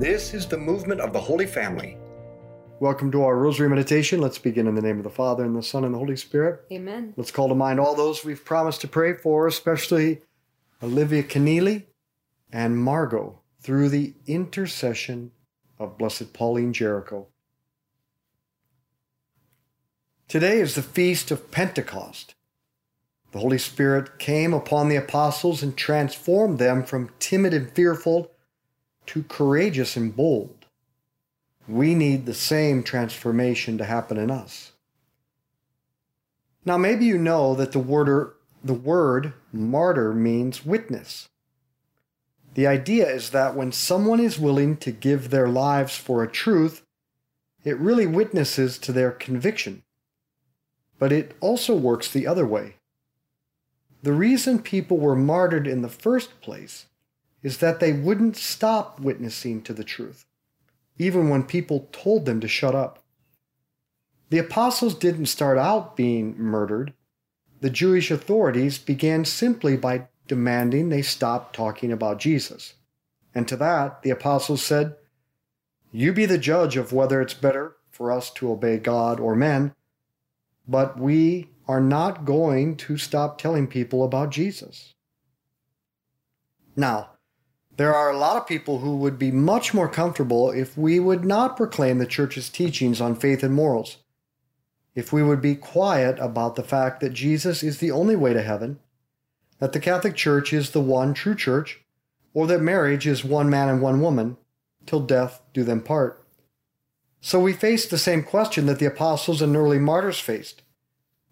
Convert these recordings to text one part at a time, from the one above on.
This is the movement of the Holy Family. Welcome to our Rosary Meditation. Let's begin in the name of the Father, and the Son, and the Holy Spirit. Amen. Let's call to mind all those we've promised to pray for, especially Olivia Keneally and Margot, through the intercession of Blessed Pauline Jaricot. Today is the feast of Pentecost. The Holy Spirit came upon the apostles and transformed them from timid and fearful to courageous and bold. We need the same transformation to happen in us. Now, maybe you know that the word, the word martyr means witness. The idea is that when someone is willing to give their lives for a truth, it really witnesses to their conviction. But it also works the other way. The reason people were martyred in the first place is that they wouldn't stop witnessing to the truth, even when people told them to shut up. The apostles didn't start out being murdered. The Jewish authorities began simply by demanding they stop talking about Jesus. And to that, the apostles said, You be the judge of whether it's better for us to obey God or men, but we are not going to stop telling people about Jesus. Now, there are a lot of people who would be much more comfortable if we would not proclaim the church's teachings on faith and morals. If we would be quiet about the fact that Jesus is the only way to heaven, that the Catholic Church is the one true church, or that marriage is one man and one woman, till death do them part. So we face the same question that the apostles and early martyrs faced.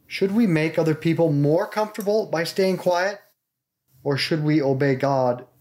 Should we make other people more comfortable by staying quiet? Or should we obey God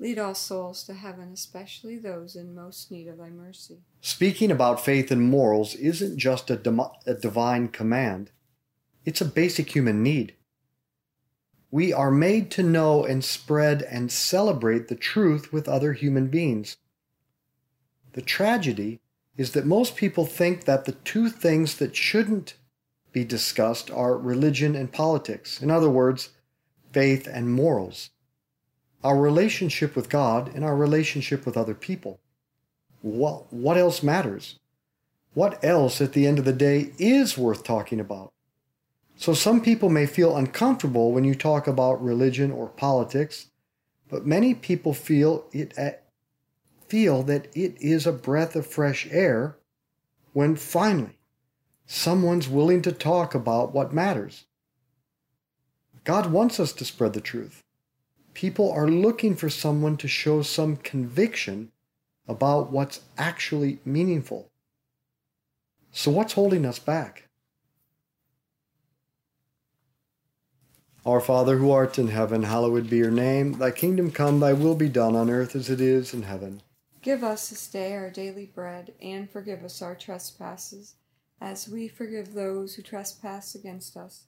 Lead all souls to heaven, especially those in most need of thy mercy. Speaking about faith and morals isn't just a, a divine command, it's a basic human need. We are made to know and spread and celebrate the truth with other human beings. The tragedy is that most people think that the two things that shouldn't be discussed are religion and politics. In other words, faith and morals. Our relationship with God and our relationship with other people. What, what else matters? What else at the end of the day is worth talking about? So some people may feel uncomfortable when you talk about religion or politics, but many people feel it eh, feel that it is a breath of fresh air when finally someone's willing to talk about what matters. God wants us to spread the truth. People are looking for someone to show some conviction about what's actually meaningful. So, what's holding us back? Our Father who art in heaven, hallowed be your name. Thy kingdom come, thy will be done on earth as it is in heaven. Give us this day our daily bread, and forgive us our trespasses, as we forgive those who trespass against us.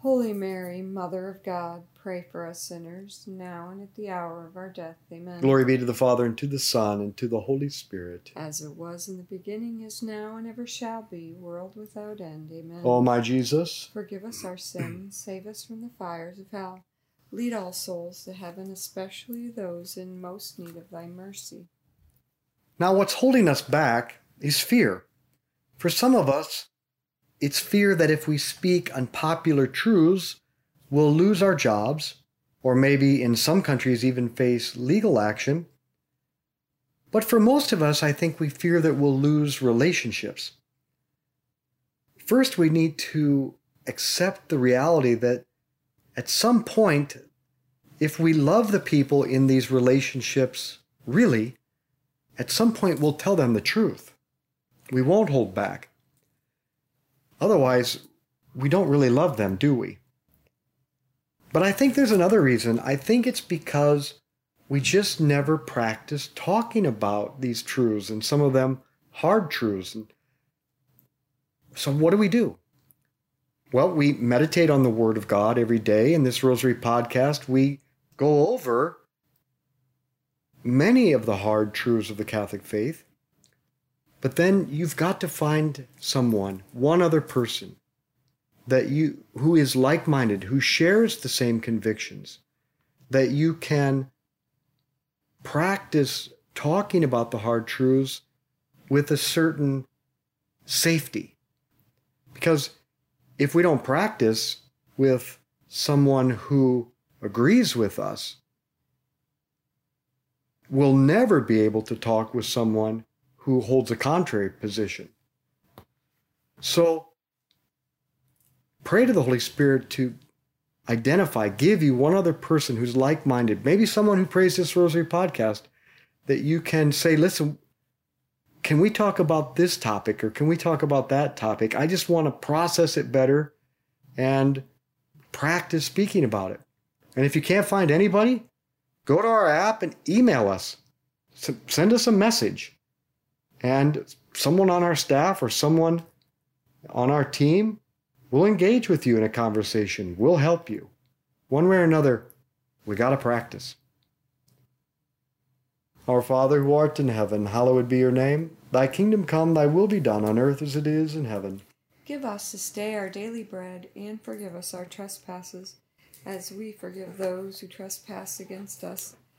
Holy Mary, Mother of God, pray for us sinners, now and at the hour of our death. Amen. Glory be to the Father, and to the Son, and to the Holy Spirit. As it was in the beginning, is now, and ever shall be, world without end. Amen. O my Jesus, forgive us our sins, save us from the fires of hell Lead all souls to heaven, especially those in most need of thy mercy. Now, what's holding us back is fear. For some of us, it's fear that if we speak unpopular truths, we'll lose our jobs, or maybe in some countries even face legal action. But for most of us, I think we fear that we'll lose relationships. First, we need to accept the reality that at some point, if we love the people in these relationships really, at some point we'll tell them the truth. We won't hold back. Otherwise, we don't really love them, do we? But I think there's another reason. I think it's because we just never practice talking about these truths and some of them hard truths. And so, what do we do? Well, we meditate on the Word of God every day. In this Rosary podcast, we go over many of the hard truths of the Catholic faith. But then you've got to find someone, one other person, that you who is like-minded, who shares the same convictions, that you can practice talking about the hard truths with a certain safety. Because if we don't practice with someone who agrees with us, we'll never be able to talk with someone who holds a contrary position. So pray to the Holy Spirit to identify, give you one other person who's like minded, maybe someone who prays this Rosary podcast, that you can say, listen, can we talk about this topic or can we talk about that topic? I just want to process it better and practice speaking about it. And if you can't find anybody, go to our app and email us. send us a message. And someone on our staff or someone on our team will engage with you in a conversation. We'll help you. One way or another, we got to practice. Our Father who art in heaven, hallowed be your name. Thy kingdom come, thy will be done on earth as it is in heaven. Give us this day our daily bread, and forgive us our trespasses, as we forgive those who trespass against us.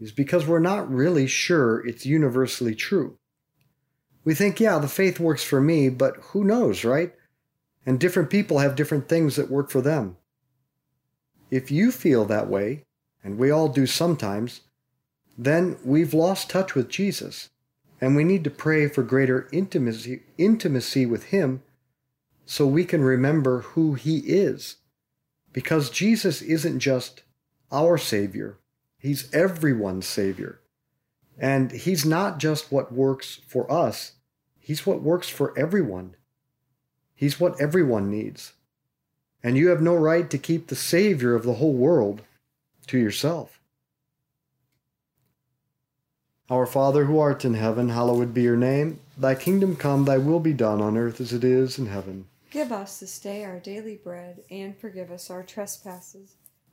is because we're not really sure it's universally true. We think, yeah, the faith works for me, but who knows, right? And different people have different things that work for them. If you feel that way, and we all do sometimes, then we've lost touch with Jesus, and we need to pray for greater intimacy, intimacy with Him so we can remember who He is. Because Jesus isn't just our Savior, He's everyone's Savior. And He's not just what works for us, He's what works for everyone. He's what everyone needs. And you have no right to keep the Savior of the whole world to yourself. Our Father who art in heaven, hallowed be your name. Thy kingdom come, thy will be done on earth as it is in heaven. Give us this day our daily bread, and forgive us our trespasses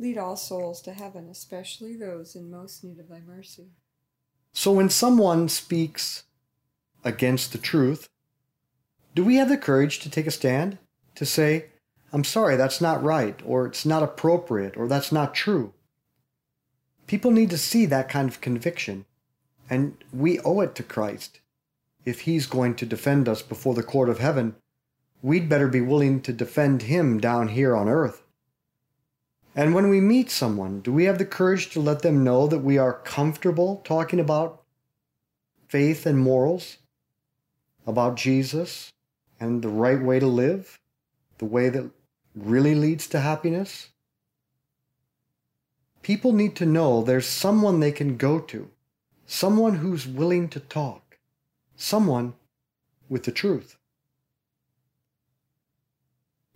Lead all souls to heaven, especially those in most need of thy mercy. so when someone speaks against the truth, do we have the courage to take a stand? To say, I'm sorry, that's not right, or it's not appropriate, or that's not true? People need to see that kind of conviction, and we owe it to Christ. If he's going to defend us before the court of heaven, we'd better be willing to defend him down here on earth. And when we meet someone, do we have the courage to let them know that we are comfortable talking about faith and morals, about Jesus and the right way to live, the way that really leads to happiness? People need to know there's someone they can go to, someone who's willing to talk, someone with the truth.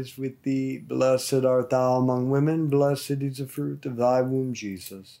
is with thee. Blessed art thou among women, blessed is the fruit of thy womb, Jesus.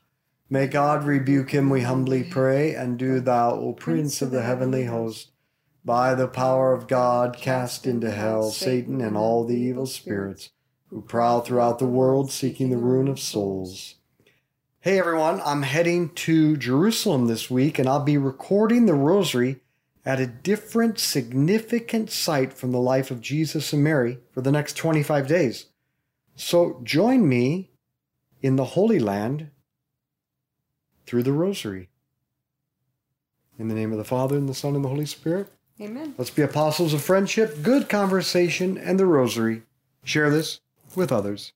May God rebuke him, we humbly pray, and do thou, O Prince of the heavenly host, by the power of God, cast into hell Satan and all the evil spirits who prowl throughout the world seeking the ruin of souls. Hey everyone, I'm heading to Jerusalem this week, and I'll be recording the Rosary at a different significant site from the life of Jesus and Mary for the next 25 days. So join me in the Holy Land through the Rosary. In the name of the Father, and the Son, and the Holy Spirit, Amen. let's be apostles of friendship, good conversation, and the Rosary. Share this with others.